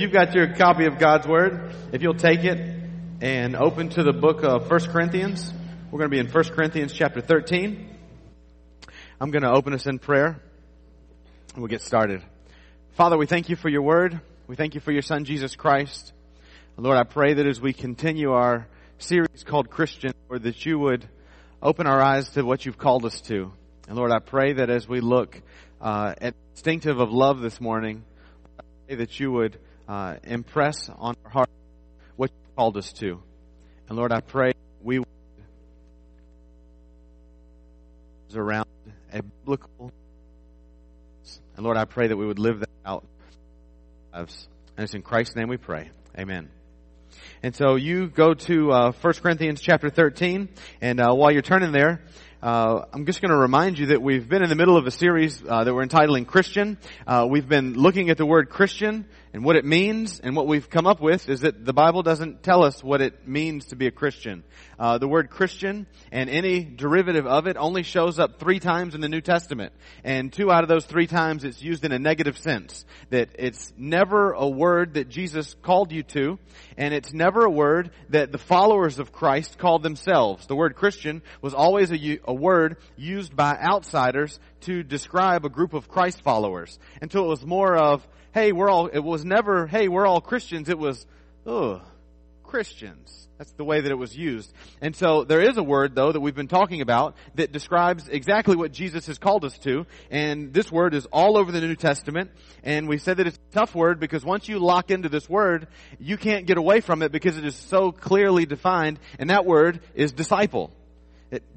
You've got your copy of God's Word. If you'll take it and open to the book of 1 Corinthians, we're going to be in 1 Corinthians chapter 13. I'm going to open us in prayer and we'll get started. Father, we thank you for your Word. We thank you for your Son, Jesus Christ. Lord, I pray that as we continue our series called Christian, Lord, that you would open our eyes to what you've called us to. And Lord, I pray that as we look uh, at distinctive of love this morning, that you would uh, impress on our heart what you called us to. And Lord, I pray we would around a biblical and Lord, I pray that we would live that out. And it's in Christ's name we pray. Amen. And so you go to uh, 1 Corinthians chapter 13, and uh, while you're turning there, uh, I'm just going to remind you that we've been in the middle of a series uh, that we're entitling Christian. Uh, we've been looking at the word Christian and what it means, and what we've come up with is that the Bible doesn't tell us what it means to be a Christian. Uh, the word Christian and any derivative of it only shows up three times in the New Testament, and two out of those three times it's used in a negative sense. That it's never a word that Jesus called you to, and it's never a word that the followers of Christ called themselves. The word Christian was always a, a word used by outsiders to describe a group of Christ followers, until it was more of hey, we're all, it was never, hey, we're all Christians. It was, ugh, Christians. That's the way that it was used. And so there is a word though that we've been talking about that describes exactly what Jesus has called us to. And this word is all over the New Testament. And we said that it's a tough word because once you lock into this word, you can't get away from it because it is so clearly defined. And that word is disciple.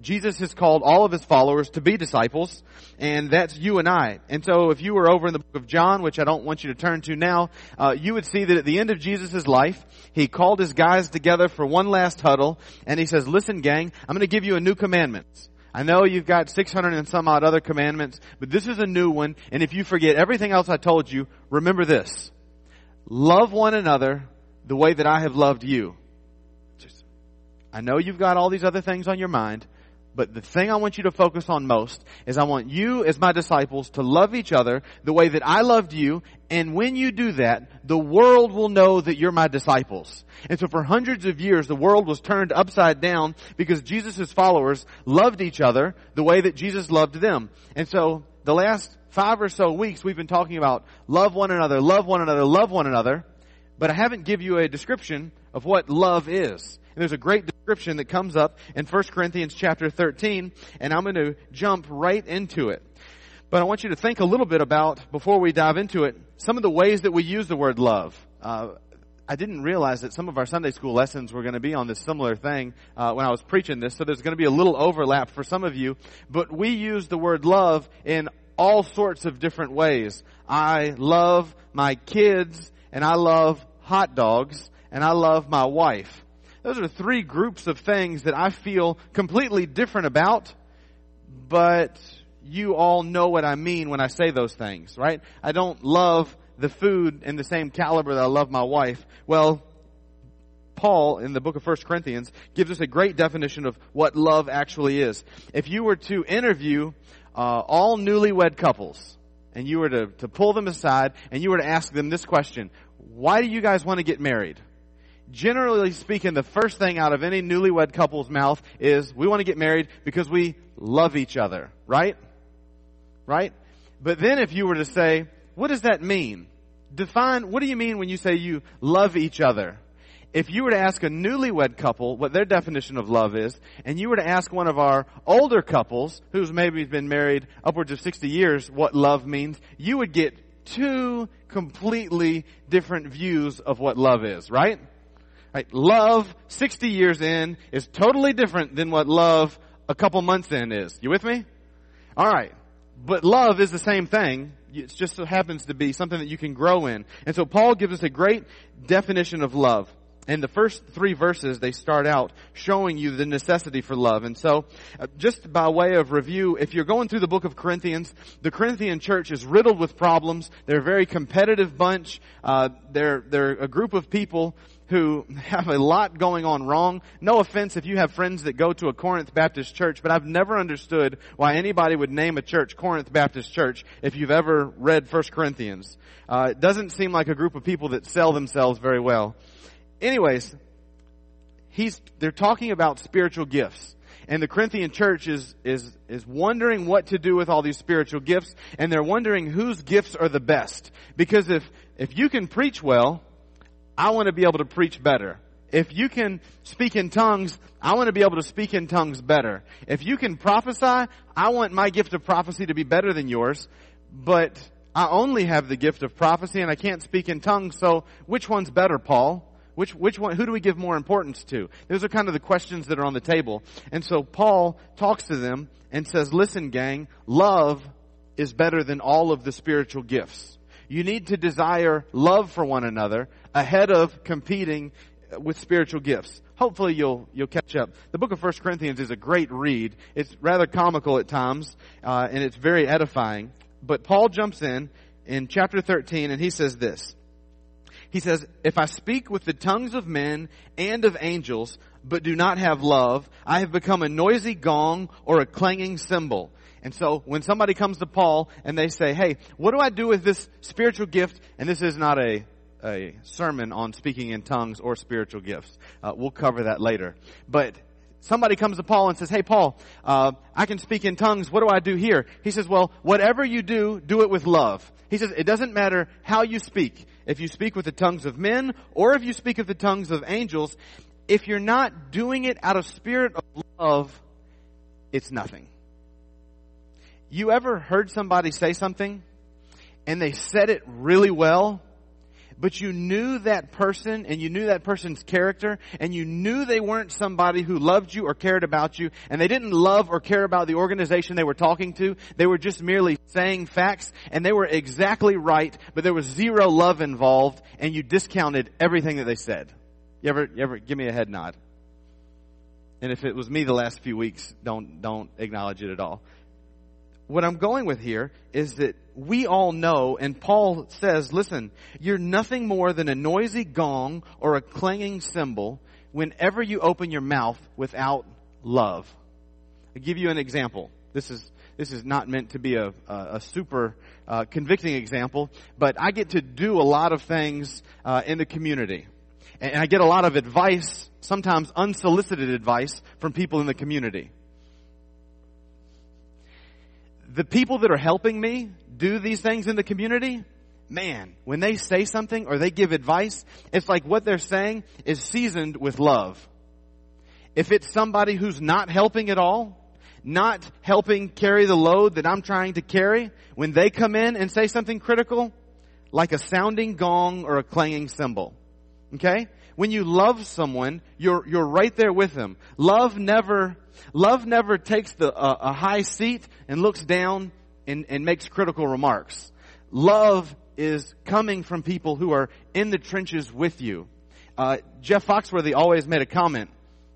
Jesus has called all of his followers to be disciples, and that's you and I. And so if you were over in the book of John, which I don't want you to turn to now, uh, you would see that at the end of Jesus' life, he called his guys together for one last huddle, and he says, listen gang, I'm going to give you a new commandment. I know you've got 600 and some odd other commandments, but this is a new one, and if you forget everything else I told you, remember this. Love one another the way that I have loved you. I know you've got all these other things on your mind, but the thing I want you to focus on most is I want you as my disciples to love each other the way that I loved you. And when you do that, the world will know that you're my disciples. And so for hundreds of years, the world was turned upside down because Jesus' followers loved each other the way that Jesus loved them. And so the last five or so weeks, we've been talking about love one another, love one another, love one another. But I haven't give you a description of what love is. And there's a great description that comes up in 1 Corinthians chapter 13, and I'm going to jump right into it. But I want you to think a little bit about, before we dive into it, some of the ways that we use the word love. Uh, I didn't realize that some of our Sunday school lessons were going to be on this similar thing uh, when I was preaching this, so there's going to be a little overlap for some of you. But we use the word love in all sorts of different ways. I love my kids, and I love hot dogs, and I love my wife. Those are three groups of things that I feel completely different about, but you all know what I mean when I say those things, right? I don't love the food in the same caliber that I love my wife. Well, Paul in the book of 1 Corinthians gives us a great definition of what love actually is. If you were to interview uh, all newlywed couples, and you were to, to pull them aside, and you were to ask them this question, why do you guys want to get married? Generally speaking, the first thing out of any newlywed couple's mouth is, we want to get married because we love each other, right? Right? But then if you were to say, what does that mean? Define, what do you mean when you say you love each other? If you were to ask a newlywed couple what their definition of love is, and you were to ask one of our older couples, who's maybe been married upwards of 60 years, what love means, you would get two completely different views of what love is, right? Right? Love 60 years in is totally different than what love a couple months in is. You with me? Alright. But love is the same thing. It just so happens to be something that you can grow in. And so Paul gives us a great definition of love. And the first three verses, they start out showing you the necessity for love. And so, uh, just by way of review, if you're going through the book of Corinthians, the Corinthian church is riddled with problems. They're a very competitive bunch. Uh, they're, they're a group of people who have a lot going on wrong. No offense if you have friends that go to a Corinth Baptist church, but I've never understood why anybody would name a church Corinth Baptist Church if you've ever read 1 Corinthians. Uh, it doesn't seem like a group of people that sell themselves very well. Anyways, he's, they're talking about spiritual gifts. And the Corinthian church is, is, is wondering what to do with all these spiritual gifts, and they're wondering whose gifts are the best. Because if, if you can preach well, I want to be able to preach better. If you can speak in tongues, I want to be able to speak in tongues better. If you can prophesy, I want my gift of prophecy to be better than yours. But I only have the gift of prophecy and I can't speak in tongues, so which one's better, Paul? Which, which one, who do we give more importance to? Those are kind of the questions that are on the table. And so Paul talks to them and says, listen gang, love is better than all of the spiritual gifts. You need to desire love for one another ahead of competing with spiritual gifts. Hopefully you'll you'll catch up. The book of First Corinthians is a great read. It's rather comical at times, uh, and it's very edifying. But Paul jumps in in chapter 13, and he says this. He says, "If I speak with the tongues of men and of angels, but do not have love, I have become a noisy gong or a clanging cymbal." And so when somebody comes to Paul and they say, hey, what do I do with this spiritual gift? And this is not a, a sermon on speaking in tongues or spiritual gifts. Uh, we'll cover that later. But somebody comes to Paul and says, hey Paul, uh, I can speak in tongues. What do I do here? He says, well, whatever you do, do it with love. He says, it doesn't matter how you speak. If you speak with the tongues of men or if you speak with the tongues of angels, if you're not doing it out of spirit of love, it's nothing. You ever heard somebody say something and they said it really well, but you knew that person and you knew that person's character and you knew they weren't somebody who loved you or cared about you and they didn't love or care about the organization they were talking to. They were just merely saying facts and they were exactly right, but there was zero love involved and you discounted everything that they said. You ever, you ever give me a head nod? And if it was me the last few weeks, don't, don't acknowledge it at all what I'm going with here is that we all know, and Paul says, listen, you're nothing more than a noisy gong or a clanging cymbal whenever you open your mouth without love. I'll give you an example. This is, this is not meant to be a, a, a super uh, convicting example, but I get to do a lot of things uh, in the community. And I get a lot of advice, sometimes unsolicited advice, from people in the community the people that are helping me do these things in the community, man, when they say something or they give advice, it's like what they're saying is seasoned with love. If it's somebody who's not helping at all, not helping carry the load that I'm trying to carry, when they come in and say something critical, like a sounding gong or a clanging cymbal. Okay? When you love someone, you're, you're right there with them. Love never Love never takes the, uh, a high seat and looks down and, and makes critical remarks. Love is coming from people who are in the trenches with you. Uh, Jeff Foxworthy always made a comment.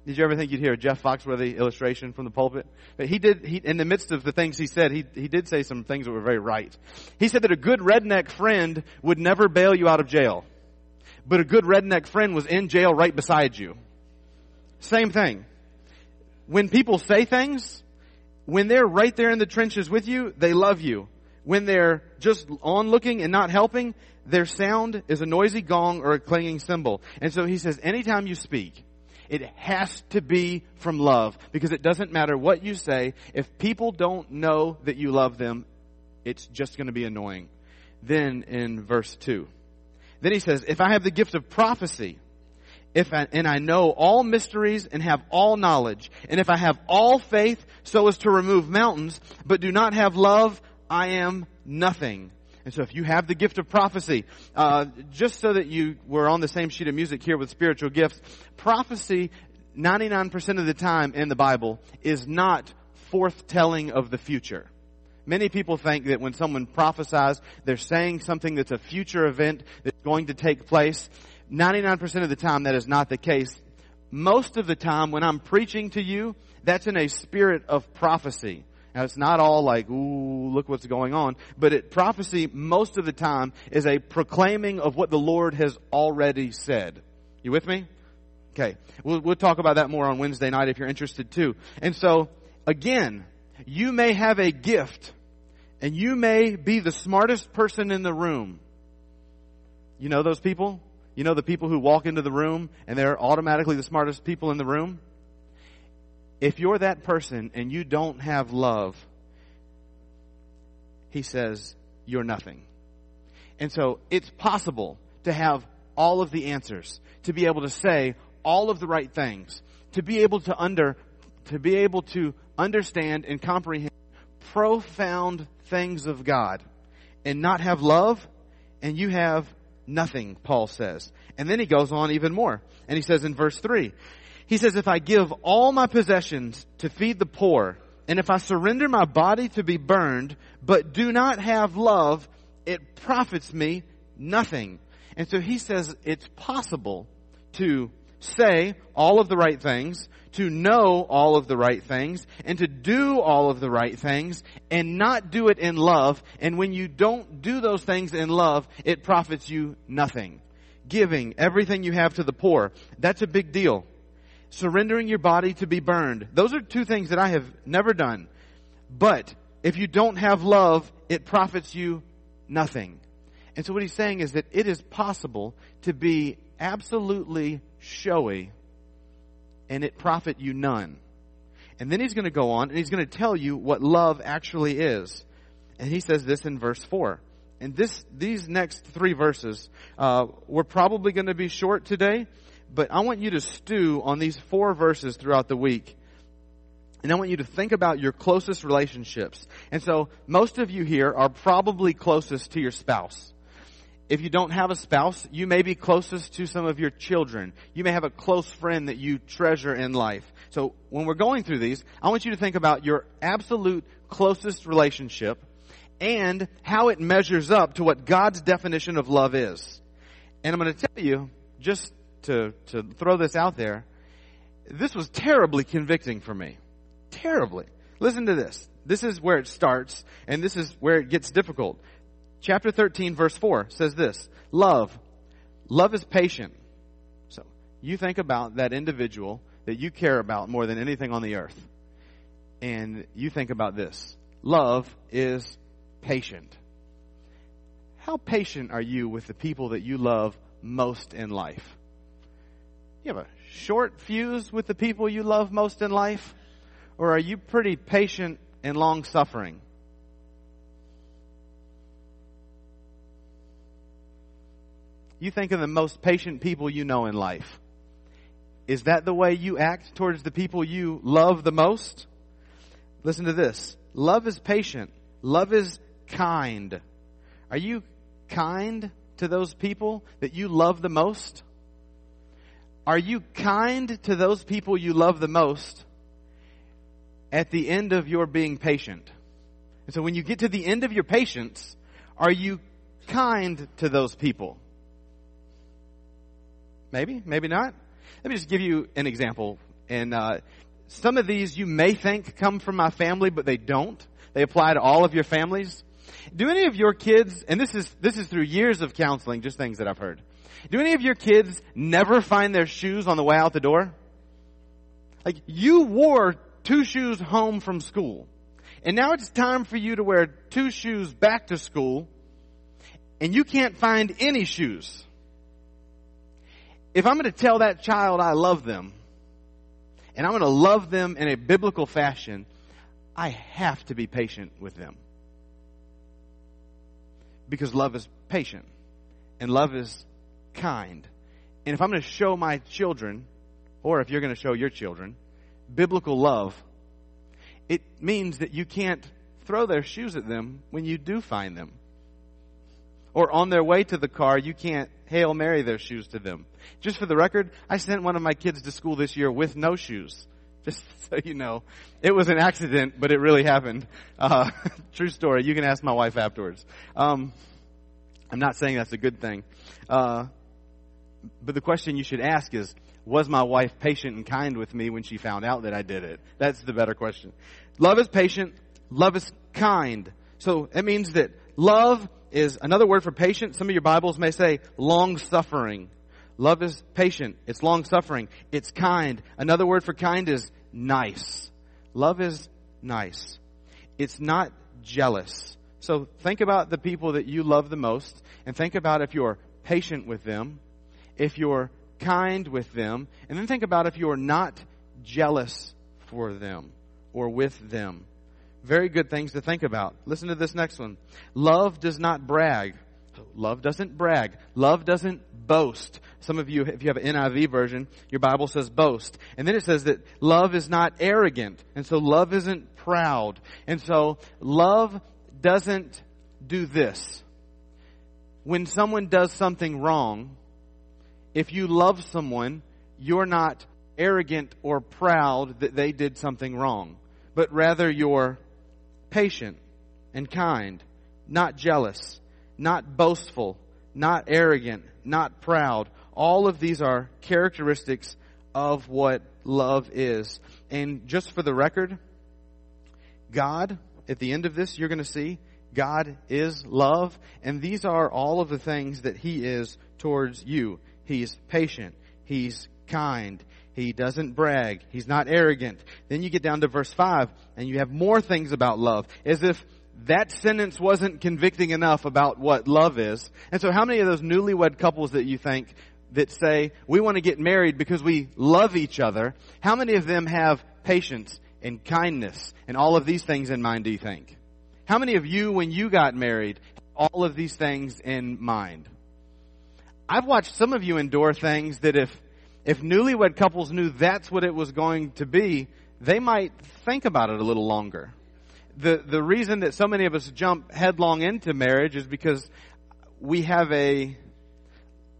Did you ever think you'd hear a Jeff Foxworthy illustration from the pulpit? But he did, he, in the midst of the things he said, he, he did say some things that were very right. He said that a good redneck friend would never bail you out of jail. But a good redneck friend was in jail right beside you. Same thing when people say things, when they're right there in the trenches with you, they love you. When they're just on looking and not helping, their sound is a noisy gong or a clanging cymbal. And so he says, anytime you speak, it has to be from love because it doesn't matter what you say. If people don't know that you love them, it's just going to be annoying. Then in verse 2, then he says, if I have the gift of prophecy, if I, and I know all mysteries and have all knowledge, and if I have all faith so as to remove mountains, but do not have love, I am nothing. And so if you have the gift of prophecy, uh, just so that you were on the same sheet of music here with spiritual gifts, prophecy 99% of the time in the Bible is not forthtelling of the future. Many people think that when someone prophesies, they're saying something that's a future event that's going to take place 99% of the time that is not the case. Most of the time when I'm preaching to you, that's in a spirit of prophecy. Now it's not all like, ooh, look what's going on, but it, prophecy most of the time is a proclaiming of what the Lord has already said. You with me? Okay. We'll, we'll talk about that more on Wednesday night if you're interested too. And so, again, you may have a gift and you may be the smartest person in the room. You know those people? You know the people who walk into the room and they're automatically the smartest people in the room? If you're that person and you don't have love, he says, you're nothing. And so it's possible to have all of the answers, to be able to say all of the right things, to be able to under, to be able to understand and comprehend profound things of God and not have love and you have nothing, Paul says. And then he goes on even more. And he says in verse 3, he says, if I give all my possessions to feed the poor, and if I surrender my body to be burned, but do not have love, it profits me nothing. And so he says it's possible to say all of the right things, to know all of the right things, and to do all of the right things, and not do it in love. And when you don't do those things in love, it profits you nothing. Giving everything you have to the poor, that's a big deal surrendering your body to be burned. Those are two things that I have never done. But if you don't have love, it profits you nothing. And so what he's saying is that it is possible to be absolutely showy and it profit you none. And then he's going to go on and he's going to tell you what love actually is. And he says this in verse 4. And this, these next three verses, uh, we're probably going to be short today but I want you to stew on these four verses throughout the week. And I want you to think about your closest relationships. And so most of you here are probably closest to your spouse. If you don't have a spouse, you may be closest to some of your children. You may have a close friend that you treasure in life. So when we're going through these, I want you to think about your absolute closest relationship and how it measures up to what God's definition of love is. And I'm going to tell you, just to, to throw this out there, this was terribly convicting for me. Terribly. Listen to this. This is where it starts, and this is where it gets difficult. Chapter 13, verse 4 says this Love. Love is patient. So, you think about that individual that you care about more than anything on the earth. And you think about this love is patient. How patient are you with the people that you love most in life? You have a short fuse with the people you love most in life? Or are you pretty patient and long suffering? You think of the most patient people you know in life. Is that the way you act towards the people you love the most? Listen to this. Love is patient. Love is kind. Are you kind to those people that you love the most? Are you kind to those people you love the most at the end of your being patient? And so when you get to the end of your patience, are you kind to those people? Maybe, maybe not. Let me just give you an example. And uh, some of these you may think come from my family, but they don't. They apply to all of your families. Do any of your kids, and this is this is through years of counseling, just things that I've heard. Do any of your kids never find their shoes on the way out the door? Like, you wore two shoes home from school. And now it's time for you to wear two shoes back to school. And you can't find any shoes. If I'm going to tell that child I love them, and I'm going to love them in a biblical fashion, I have to be patient with them. Because love is patient. And love is kind. And if I'm going to show my children, or if you're going to show your children, biblical love, it means that you can't throw their shoes at them when you do find them. Or on their way to the car, you can't Hail Mary their shoes to them. Just for the record, I sent one of my kids to school this year with no shoes. Just so you know. It was an accident, but it really happened. Uh, true story. You can ask my wife afterwards. Um, I'm not saying that's a good thing. Uh, But the question you should ask is, was my wife patient and kind with me when she found out that I did it? That's the better question. Love is patient. Love is kind. So it means that love is another word for patient. Some of your Bibles may say long suffering. Love is patient. It's long suffering. It's kind. Another word for kind is nice. Love is nice. It's not jealous. So think about the people that you love the most and think about if you're patient with them, if you're kind with them, and then think about if you're not jealous for them or with them. Very good things to think about. Listen to this next one. Love does not brag. Love doesn't brag. Love doesn't boast. Some of you, if you have an NIV version, your Bible says boast. And then it says that love is not arrogant. And so love isn't proud. And so love doesn't do this. When someone does something wrong, if you love someone, you're not arrogant or proud that they did something wrong, but rather you're patient and kind, not jealous, not boastful, not arrogant, not proud. All of these are characteristics of what love is. And just for the record, God, at the end of this, you're going to see God is love, and these are all of the things that He is towards you. He's patient. He's kind. He doesn't brag. He's not arrogant. Then you get down to verse 5 and you have more things about love as if that sentence wasn't convicting enough about what love is. And so how many of those newlywed couples that you think that say, we want to get married because we love each other, how many of them have patience and kindness and all of these things in mind do you think? How many of you, when you got married, all of these things in mind? I've watched some of you endure things that if if newlywed couples knew that's what it was going to be, they might think about it a little longer. The, the reason that so many of us jump headlong into marriage is because we have a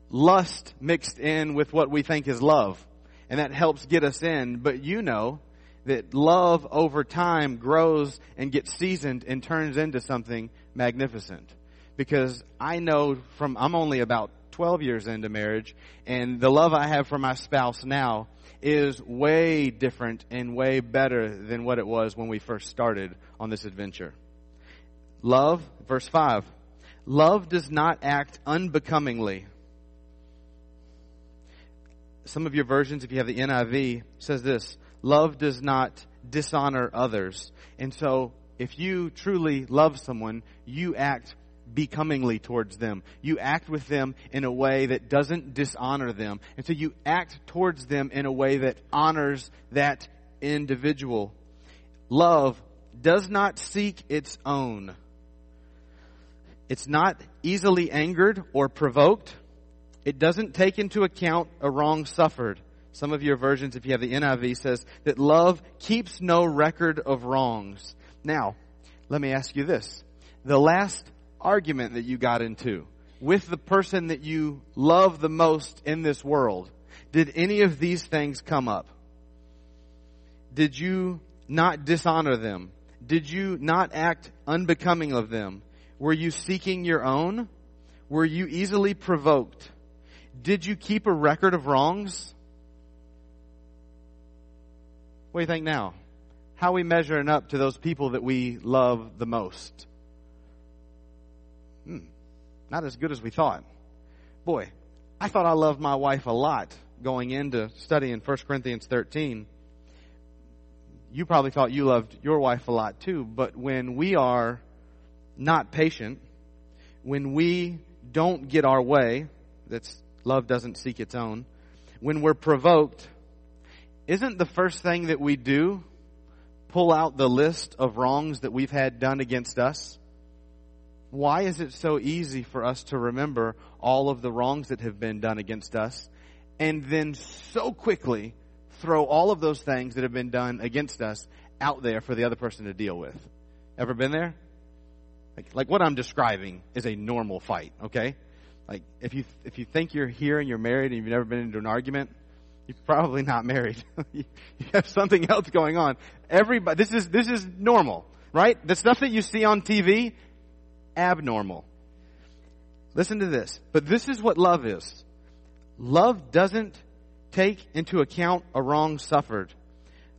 lust mixed in with what we think is love. And that helps get us in. But you know that love over time grows and gets seasoned and turns into something magnificent. Because I know from, I'm only about 12 years into marriage, and the love I have for my spouse now is way different and way better than what it was when we first started on this adventure. Love, verse 5. Love does not act unbecomingly. Some of your versions, if you have the NIV, says this Love does not dishonor others. And so, if you truly love someone, you act becomingly towards them. You act with them in a way that doesn't dishonor them. And so you act towards them in a way that honors that individual. Love does not seek its own. It's not easily angered or provoked. It doesn't take into account a wrong suffered. Some of your versions, if you have the NIV, says that love keeps no record of wrongs. Now, let me ask you this. The last argument that you got into with the person that you love the most in this world, did any of these things come up? Did you not dishonor them? Did you not act unbecoming of them? Were you seeking your own? Were you easily provoked? Did you keep a record of wrongs? What do you think now? How we measuring up to those people that we love the most? Hmm, not as good as we thought. Boy, I thought I loved my wife a lot going into studying 1 Corinthians 13. You probably thought you loved your wife a lot too, but when we are not patient, when we don't get our way, that's love doesn't seek its own, when we're provoked, isn't the first thing that we do pull out the list of wrongs that we've had done against us? Why is it so easy for us to remember all of the wrongs that have been done against us and then so quickly throw all of those things that have been done against us out there for the other person to deal with? Ever been there? Like, like what I'm describing is a normal fight, okay? Like if you if you think you're here and you're married and you've never been into an argument, you're probably not married. you have something else going on. Everybody, this is this is normal, right? The stuff that you see on TV abnormal. Listen to this. But this is what love is. Love doesn't take into account a wrong suffered.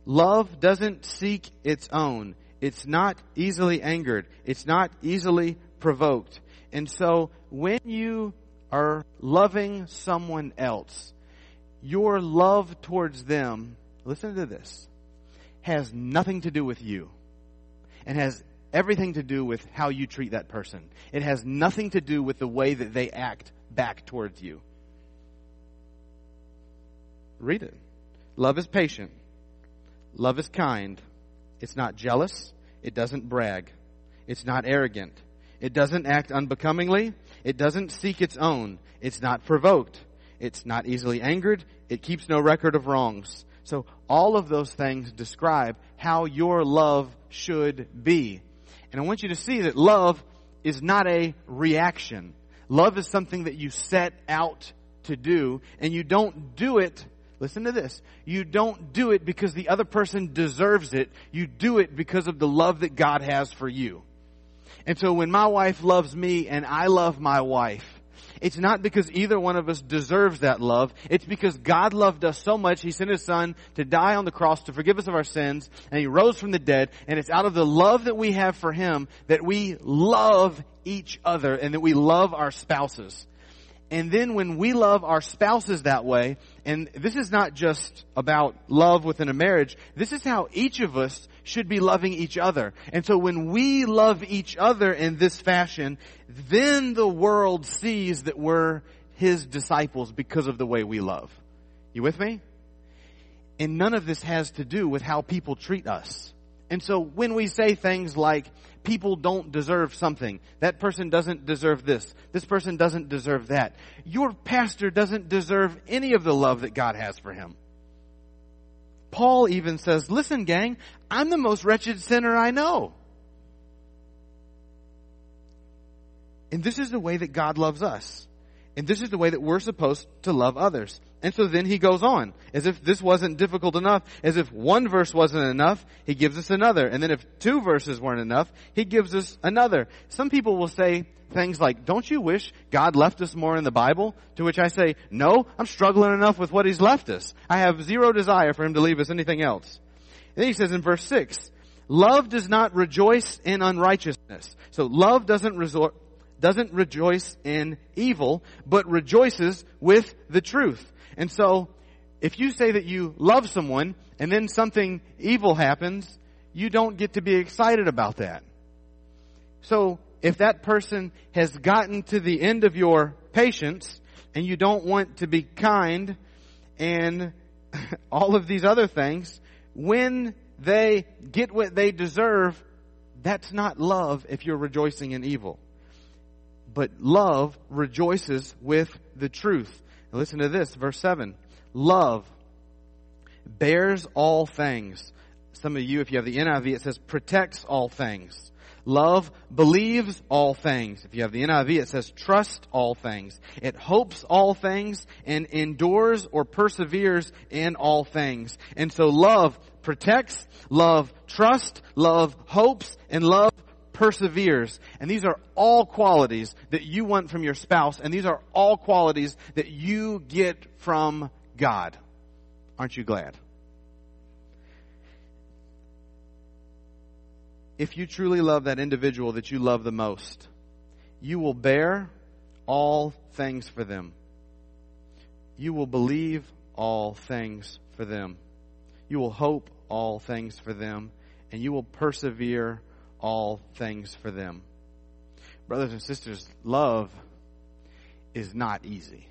Love doesn't seek its own. It's not easily angered. It's not easily provoked. And so when you are loving someone else, your love towards them, listen to this, has nothing to do with you and has everything to do with how you treat that person. It has nothing to do with the way that they act back towards you. Read it. Love is patient. Love is kind. It's not jealous. It doesn't brag. It's not arrogant. It doesn't act unbecomingly. It doesn't seek its own. It's not provoked. It's not easily angered. It keeps no record of wrongs. So all of those things describe how your love should be. And I want you to see that love is not a reaction. Love is something that you set out to do and you don't do it Listen to this. You don't do it because the other person deserves it. You do it because of the love that God has for you. And so when my wife loves me and I love my wife, it's not because either one of us deserves that love. It's because God loved us so much, He sent His Son to die on the cross to forgive us of our sins, and He rose from the dead, and it's out of the love that we have for Him that we love each other and that we love our spouses. And then when we love our spouses that way, and this is not just about love within a marriage, this is how each of us should be loving each other. And so when we love each other in this fashion, then the world sees that we're His disciples because of the way we love. You with me? And none of this has to do with how people treat us. And so when we say things like, people don't deserve something, that person doesn't deserve this, this person doesn't deserve that, your pastor doesn't deserve any of the love that God has for him. Paul even says, listen gang, I'm the most wretched sinner I know. And this is the way that God loves us. And this is the way that we're supposed to love others. And so then he goes on, as if this wasn't difficult enough, as if one verse wasn't enough, he gives us another. And then if two verses weren't enough, he gives us another. Some people will say things like, don't you wish God left us more in the Bible? To which I say, no, I'm struggling enough with what he's left us. I have zero desire for him to leave us anything else. And then he says in verse six, love does not rejoice in unrighteousness. So love doesn't resort, doesn't rejoice in evil, but rejoices with the truth. And so, if you say that you love someone and then something evil happens, you don't get to be excited about that. So, if that person has gotten to the end of your patience and you don't want to be kind and all of these other things, when they get what they deserve, that's not love if you're rejoicing in evil but love rejoices with the truth. Now listen to this, verse 7. Love bears all things. Some of you, if you have the NIV, it says protects all things. Love believes all things. If you have the NIV, it says trust all things. It hopes all things and endures or perseveres in all things. And so love protects, love trusts, love hopes, and love perseveres. And these are all qualities that you want from your spouse, and these are all qualities that you get from God. Aren't you glad? If you truly love that individual that you love the most, you will bear all things for them. You will believe all things for them. You will hope all things for them. And you will persevere all things for them. Brothers and sisters, love is not easy.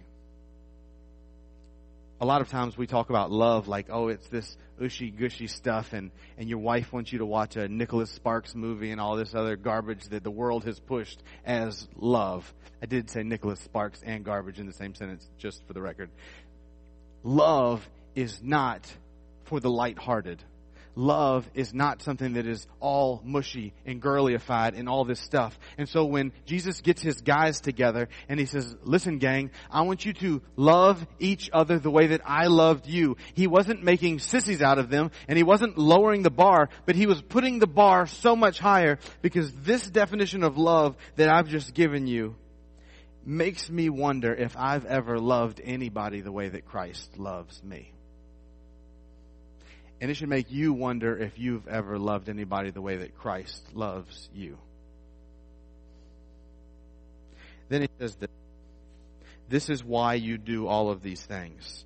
A lot of times we talk about love like, oh, it's this ushy gushy stuff and, and your wife wants you to watch a Nicholas Sparks movie and all this other garbage that the world has pushed as love. I did say Nicholas Sparks and garbage in the same sentence, just for the record. Love is not for the light-hearted love is not something that is all mushy and girlyified and all this stuff. And so when Jesus gets his guys together and he says, listen gang, I want you to love each other the way that I loved you. He wasn't making sissies out of them and he wasn't lowering the bar, but he was putting the bar so much higher because this definition of love that I've just given you makes me wonder if I've ever loved anybody the way that Christ loves me. And it should make you wonder if you've ever loved anybody the way that Christ loves you. Then he says that this is why you do all of these things.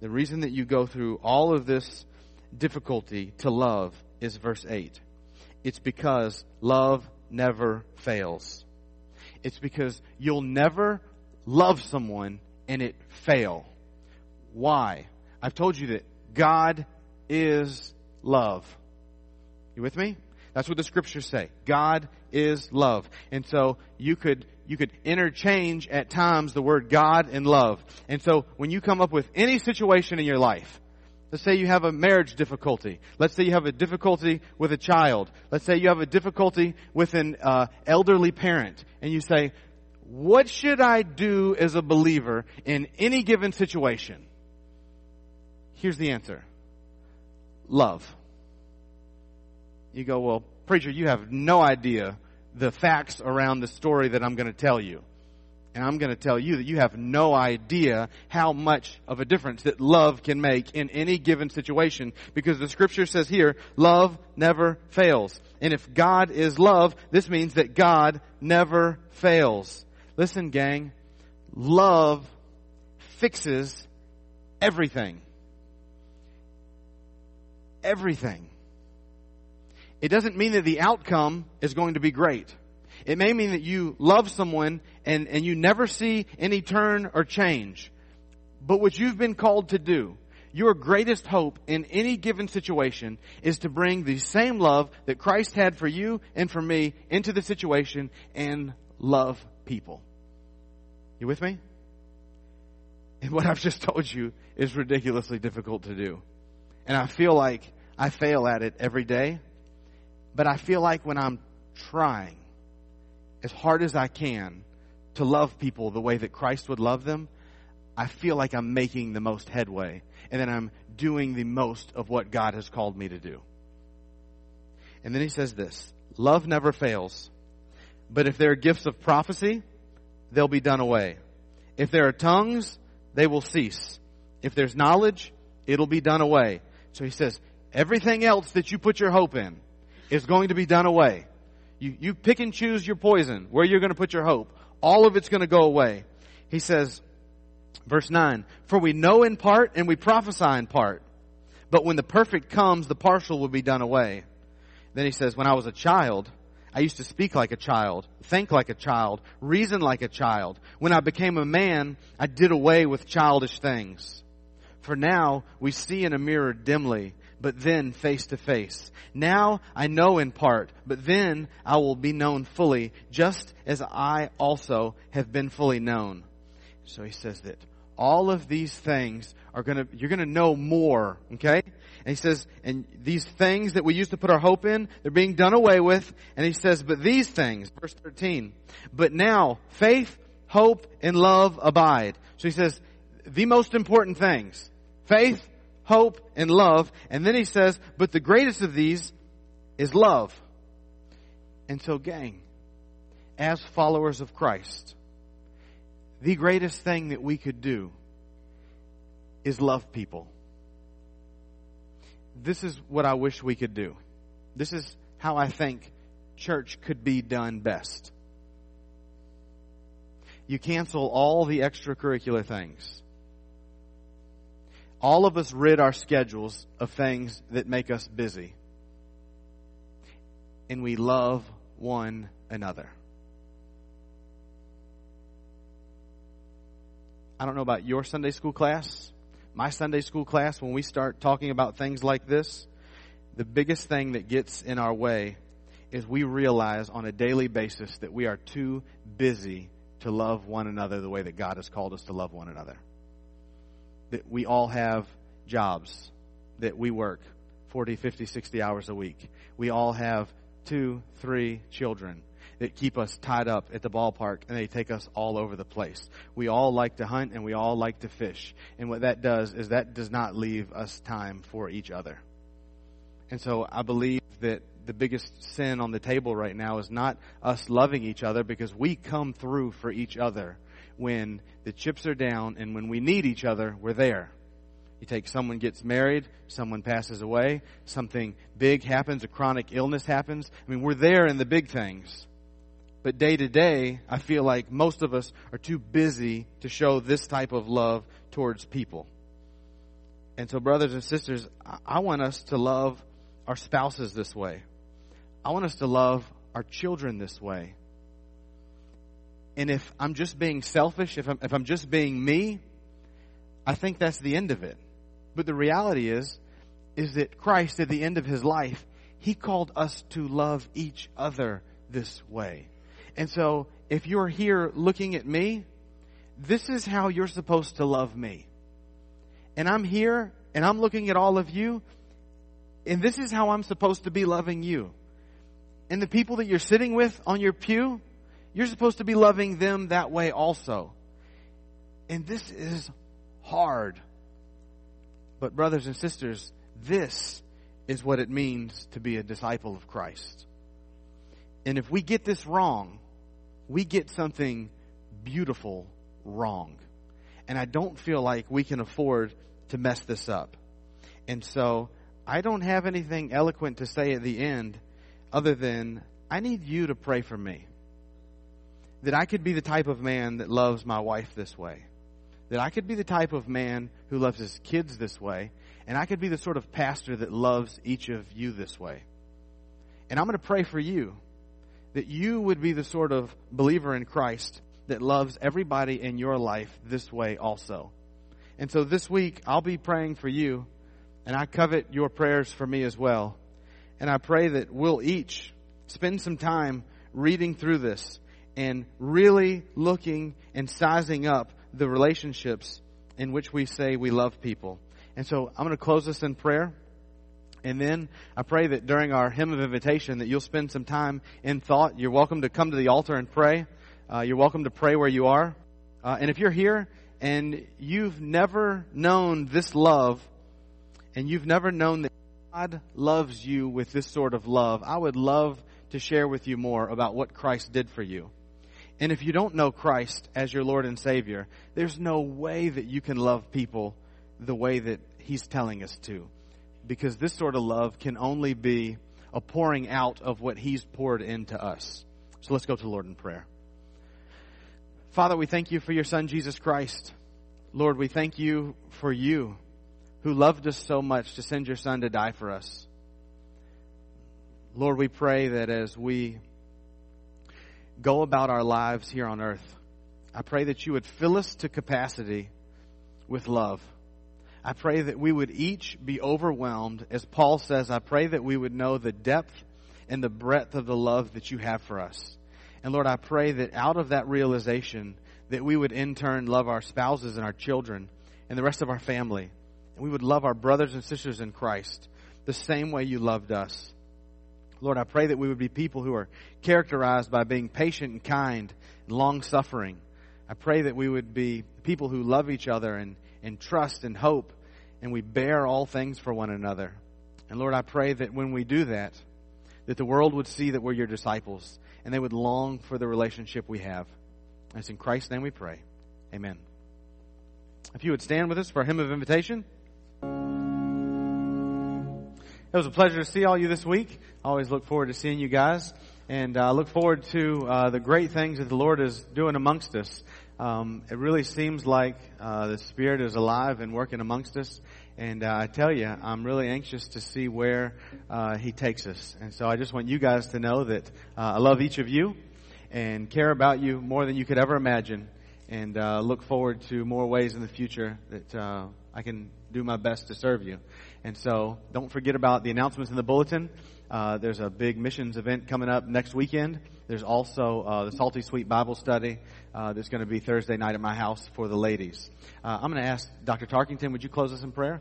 The reason that you go through all of this difficulty to love is verse 8. It's because love never fails. It's because you'll never love someone and it fail. Why? I've told you that God is love. You with me? That's what the scriptures say. God is love. And so you could, you could interchange at times the word God and love. And so when you come up with any situation in your life, Let's say you have a marriage difficulty. Let's say you have a difficulty with a child. Let's say you have a difficulty with an uh, elderly parent, and you say, "What should I do as a believer in any given situation?" Here's the answer: love. You go, well, preacher, you have no idea the facts around the story that I'm going to tell you. And I'm going to tell you that you have no idea how much of a difference that love can make in any given situation because the scripture says here, love never fails. And if God is love, this means that God never fails. Listen, gang, love fixes everything. Everything. It doesn't mean that the outcome is going to be great. It may mean that you love someone and, and you never see any turn or change. But what you've been called to do, your greatest hope in any given situation is to bring the same love that Christ had for you and for me into the situation and love people. You with me? And what I've just told you is ridiculously difficult to do. And I feel like I fail at it every day. But I feel like when I'm trying, as hard as I can to love people the way that Christ would love them, I feel like I'm making the most headway and that I'm doing the most of what God has called me to do. And then he says this, love never fails, but if there are gifts of prophecy, they'll be done away. If there are tongues, they will cease. If there's knowledge, it'll be done away. So he says, everything else that you put your hope in is going to be done away. You, you pick and choose your poison, where you're going to put your hope. All of it's going to go away. He says, verse 9, For we know in part and we prophesy in part. But when the perfect comes, the partial will be done away. Then he says, When I was a child, I used to speak like a child, think like a child, reason like a child. When I became a man, I did away with childish things. For now we see in a mirror dimly, but then face to face. Now I know in part, but then I will be known fully, just as I also have been fully known. So he says that all of these things are gonna, you're gonna know more, okay? And he says, and these things that we used to put our hope in, they're being done away with. And he says, but these things, verse 13, but now faith, hope, and love abide. So he says, the most important things, faith, hope, and love. And then he says, but the greatest of these is love. And so, gang, as followers of Christ, the greatest thing that we could do is love people. This is what I wish we could do. This is how I think church could be done best. You cancel all the extracurricular things all of us rid our schedules of things that make us busy. And we love one another. I don't know about your Sunday school class. My Sunday school class, when we start talking about things like this, the biggest thing that gets in our way is we realize on a daily basis that we are too busy to love one another the way that God has called us to love one another that we all have jobs, that we work 40, 50, 60 hours a week. We all have two, three children that keep us tied up at the ballpark and they take us all over the place. We all like to hunt and we all like to fish. And what that does is that does not leave us time for each other. And so I believe that the biggest sin on the table right now is not us loving each other because we come through for each other when the chips are down and when we need each other, we're there. You take someone gets married, someone passes away, something big happens, a chronic illness happens. I mean, we're there in the big things. But day to day, I feel like most of us are too busy to show this type of love towards people. And so, brothers and sisters, I want us to love our spouses this way. I want us to love our children this way. And if I'm just being selfish, if I'm, if I'm just being me, I think that's the end of it. But the reality is, is that Christ at the end of his life, he called us to love each other this way. And so if you're here looking at me, this is how you're supposed to love me. And I'm here and I'm looking at all of you and this is how I'm supposed to be loving you. And the people that you're sitting with on your pew, you're supposed to be loving them that way also. And this is hard. But brothers and sisters, this is what it means to be a disciple of Christ. And if we get this wrong, we get something beautiful wrong. And I don't feel like we can afford to mess this up. And so I don't have anything eloquent to say at the end other than I need you to pray for me. That I could be the type of man that loves my wife this way. That I could be the type of man who loves his kids this way. And I could be the sort of pastor that loves each of you this way. And I'm going to pray for you that you would be the sort of believer in Christ that loves everybody in your life this way also. And so this week, I'll be praying for you, and I covet your prayers for me as well. And I pray that we'll each spend some time reading through this and really looking and sizing up the relationships in which we say we love people. And so I'm going to close this in prayer. And then I pray that during our hymn of invitation that you'll spend some time in thought. You're welcome to come to the altar and pray. Uh, you're welcome to pray where you are. Uh, and if you're here and you've never known this love and you've never known that God loves you with this sort of love, I would love to share with you more about what Christ did for you. And if you don't know Christ as your Lord and Savior, there's no way that you can love people the way that He's telling us to because this sort of love can only be a pouring out of what He's poured into us. So let's go to the Lord in prayer. Father, we thank you for your Son, Jesus Christ. Lord, we thank you for you who loved us so much to send your Son to die for us. Lord, we pray that as we go about our lives here on earth, I pray that you would fill us to capacity with love. I pray that we would each be overwhelmed. As Paul says, I pray that we would know the depth and the breadth of the love that you have for us. And Lord, I pray that out of that realization, that we would in turn love our spouses and our children and the rest of our family. And we would love our brothers and sisters in Christ the same way you loved us. Lord, I pray that we would be people who are characterized by being patient and kind and long suffering. I pray that we would be people who love each other and and trust and hope, and we bear all things for one another. And Lord, I pray that when we do that, that the world would see that we're your disciples, and they would long for the relationship we have. And it's in Christ's name we pray. Amen. If you would stand with us for a hymn of invitation. It was a pleasure to see all you this week. I always look forward to seeing you guys. And I uh, look forward to uh, the great things that the Lord is doing amongst us um, it really seems like uh, the Spirit is alive and working amongst us. And uh, I tell you, I'm really anxious to see where uh, He takes us. And so I just want you guys to know that uh, I love each of you and care about you more than you could ever imagine. And uh, look forward to more ways in the future that uh, I can do my best to serve you. And so don't forget about the announcements in the bulletin. Uh, there's a big missions event coming up next weekend. There's also uh, the Salty Sweet Bible study uh, that's going to be Thursday night at my house for the ladies. Uh, I'm going to ask Dr. Tarkington, would you close us in prayer?